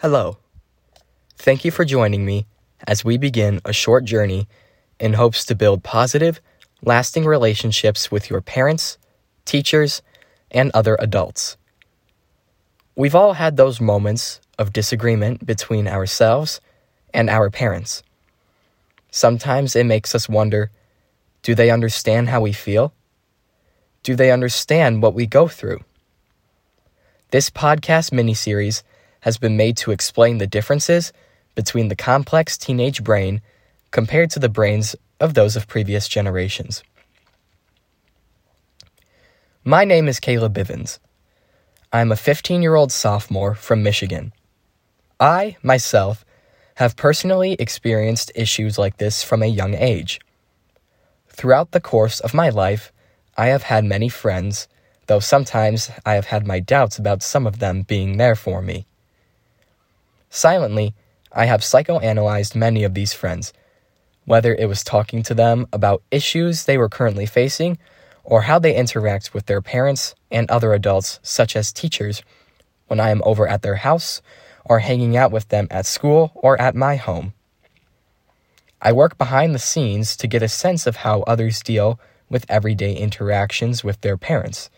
Hello. Thank you for joining me as we begin a short journey in hopes to build positive, lasting relationships with your parents, teachers, and other adults. We've all had those moments of disagreement between ourselves and our parents. Sometimes it makes us wonder do they understand how we feel? Do they understand what we go through? This podcast miniseries has been made to explain the differences between the complex teenage brain compared to the brains of those of previous generations. My name is Caleb Bivens. I'm a 15 year old sophomore from Michigan. I, myself, have personally experienced issues like this from a young age. Throughout the course of my life, I have had many friends, though sometimes I have had my doubts about some of them being there for me. Silently, I have psychoanalyzed many of these friends, whether it was talking to them about issues they were currently facing or how they interact with their parents and other adults, such as teachers, when I am over at their house or hanging out with them at school or at my home. I work behind the scenes to get a sense of how others deal with everyday interactions with their parents,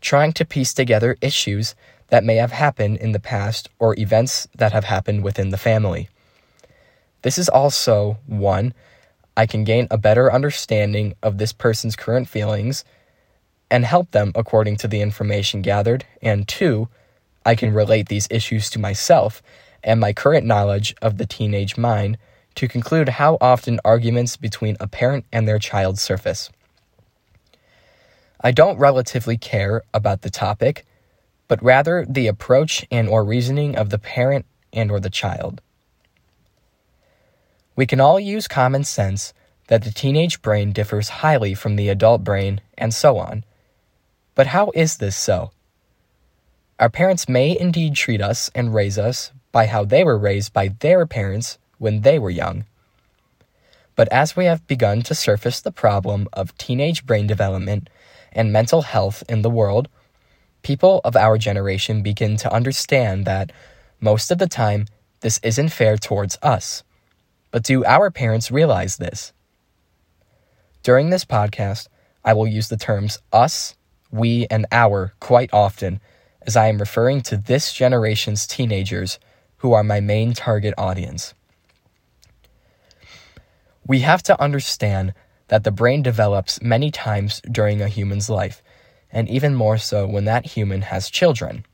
trying to piece together issues that may have happened in the past or events that have happened within the family. This is also one, I can gain a better understanding of this person's current feelings and help them according to the information gathered, and two, I can relate these issues to myself and my current knowledge of the teenage mind to conclude how often arguments between a parent and their child surface. I don't relatively care about the topic but rather the approach and or reasoning of the parent and or the child. We can all use common sense that the teenage brain differs highly from the adult brain and so on. But how is this so? Our parents may indeed treat us and raise us by how they were raised by their parents when they were young. But as we have begun to surface the problem of teenage brain development and mental health in the world, people of our generation begin to understand that most of the time this isn't fair towards us. But do our parents realize this? During this podcast, I will use the terms us, we, and our quite often as I am referring to this generation's teenagers who are my main target audience. We have to understand that the brain develops many times during a human's life and even more so when that human has children.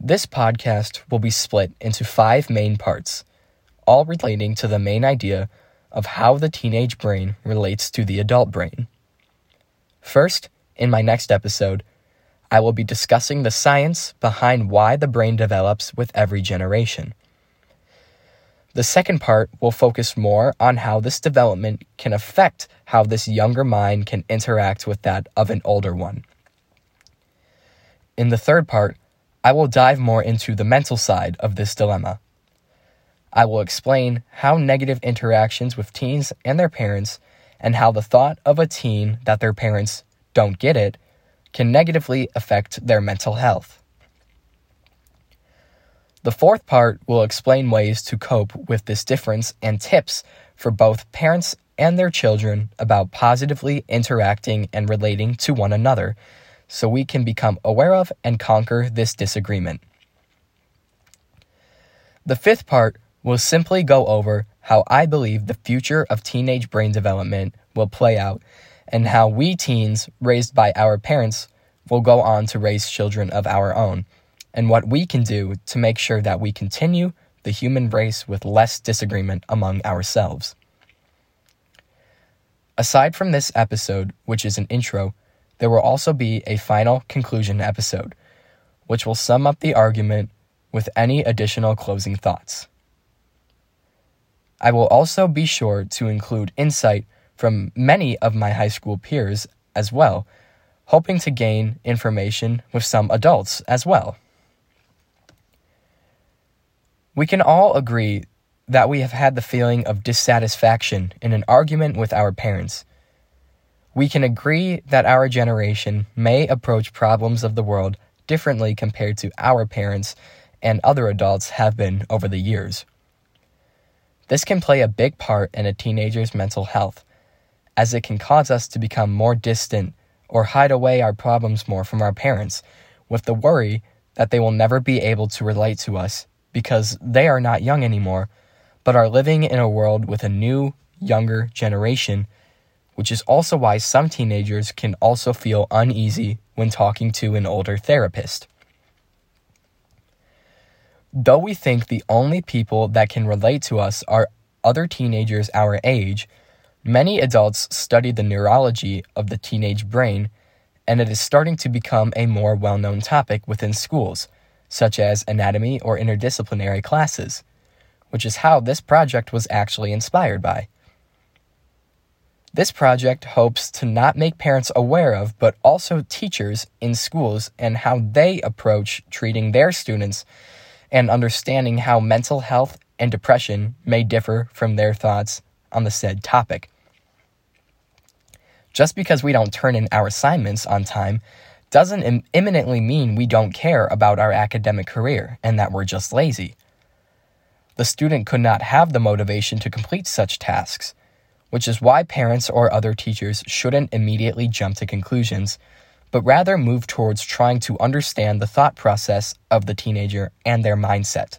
This podcast will be split into five main parts, all relating to the main idea of how the teenage brain relates to the adult brain. First, in my next episode, I will be discussing the science behind why the brain develops with every generation. The second part will focus more on how this development can affect how this younger mind can interact with that of an older one. In the third part, I will dive more into the mental side of this dilemma. I will explain how negative interactions with teens and their parents, and how the thought of a teen that their parents don't get it, can negatively affect their mental health. The fourth part will explain ways to cope with this difference and tips for both parents and their children about positively interacting and relating to one another so we can become aware of and conquer this disagreement. The fifth part will simply go over how I believe the future of teenage brain development will play out and how we teens raised by our parents will go on to raise children of our own and what we can do to make sure that we continue the human race with less disagreement among ourselves. Aside from this episode, which is an intro, there will also be a final conclusion episode, which will sum up the argument with any additional closing thoughts. I will also be sure to include insight from many of my high school peers as well, hoping to gain information with some adults as well. We can all agree that we have had the feeling of dissatisfaction in an argument with our parents. We can agree that our generation may approach problems of the world differently compared to our parents and other adults have been over the years. This can play a big part in a teenager's mental health, as it can cause us to become more distant or hide away our problems more from our parents, with the worry that they will never be able to relate to us because they are not young anymore, but are living in a world with a new, younger generation, which is also why some teenagers can also feel uneasy when talking to an older therapist. Though we think the only people that can relate to us are other teenagers our age, many adults study the neurology of the teenage brain, and it is starting to become a more well known topic within schools, such as anatomy or interdisciplinary classes, which is how this project was actually inspired by. This project hopes to not make parents aware of, but also teachers in schools and how they approach treating their students and understanding how mental health and depression may differ from their thoughts on the said topic. Just because we don't turn in our assignments on time doesn't Im- imminently mean we don't care about our academic career and that we're just lazy. The student could not have the motivation to complete such tasks, which is why parents or other teachers shouldn't immediately jump to conclusions but rather move towards trying to understand the thought process of the teenager and their mindset.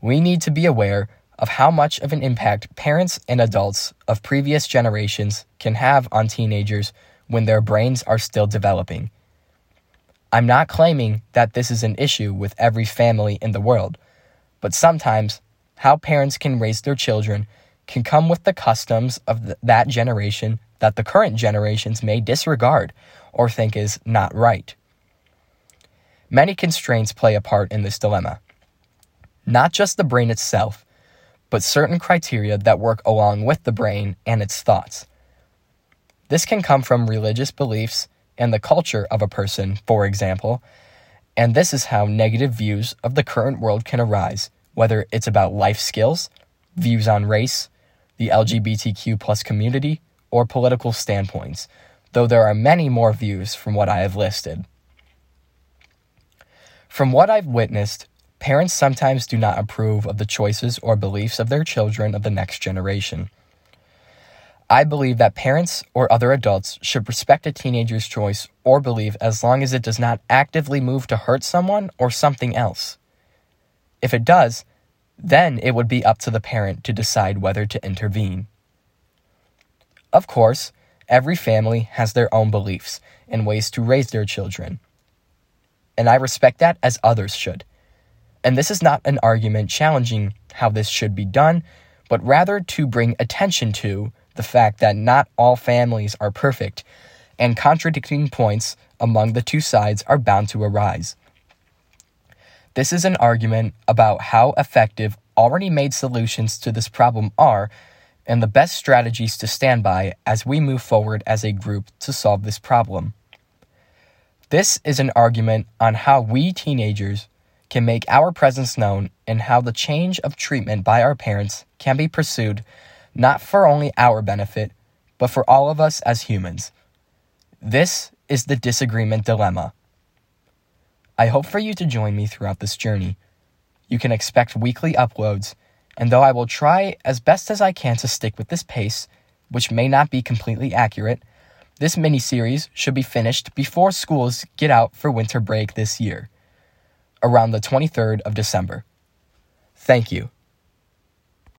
We need to be aware of how much of an impact parents and adults of previous generations can have on teenagers when their brains are still developing. I'm not claiming that this is an issue with every family in the world, but sometimes how parents can raise their children can come with the customs of th- that generation that the current generations may disregard or think is not right. Many constraints play a part in this dilemma. Not just the brain itself, but certain criteria that work along with the brain and its thoughts. This can come from religious beliefs and the culture of a person, for example, and this is how negative views of the current world can arise, whether it's about life skills, views on race, the LGBTQ plus community, or political standpoints, though there are many more views from what I have listed. From what I've witnessed, parents sometimes do not approve of the choices or beliefs of their children of the next generation. I believe that parents or other adults should respect a teenager's choice or belief as long as it does not actively move to hurt someone or something else. If it does, then it would be up to the parent to decide whether to intervene. Of course, every family has their own beliefs and ways to raise their children. And I respect that as others should. And this is not an argument challenging how this should be done, but rather to bring attention to the fact that not all families are perfect, and contradicting points among the two sides are bound to arise. This is an argument about how effective already made solutions to this problem are and the best strategies to stand by as we move forward as a group to solve this problem. This is an argument on how we teenagers can make our presence known and how the change of treatment by our parents can be pursued not for only our benefit, but for all of us as humans. This is the disagreement dilemma. I hope for you to join me throughout this journey. You can expect weekly uploads and though I will try as best as I can to stick with this pace, which may not be completely accurate, this mini series should be finished before schools get out for winter break this year, around the 23rd of December. Thank you.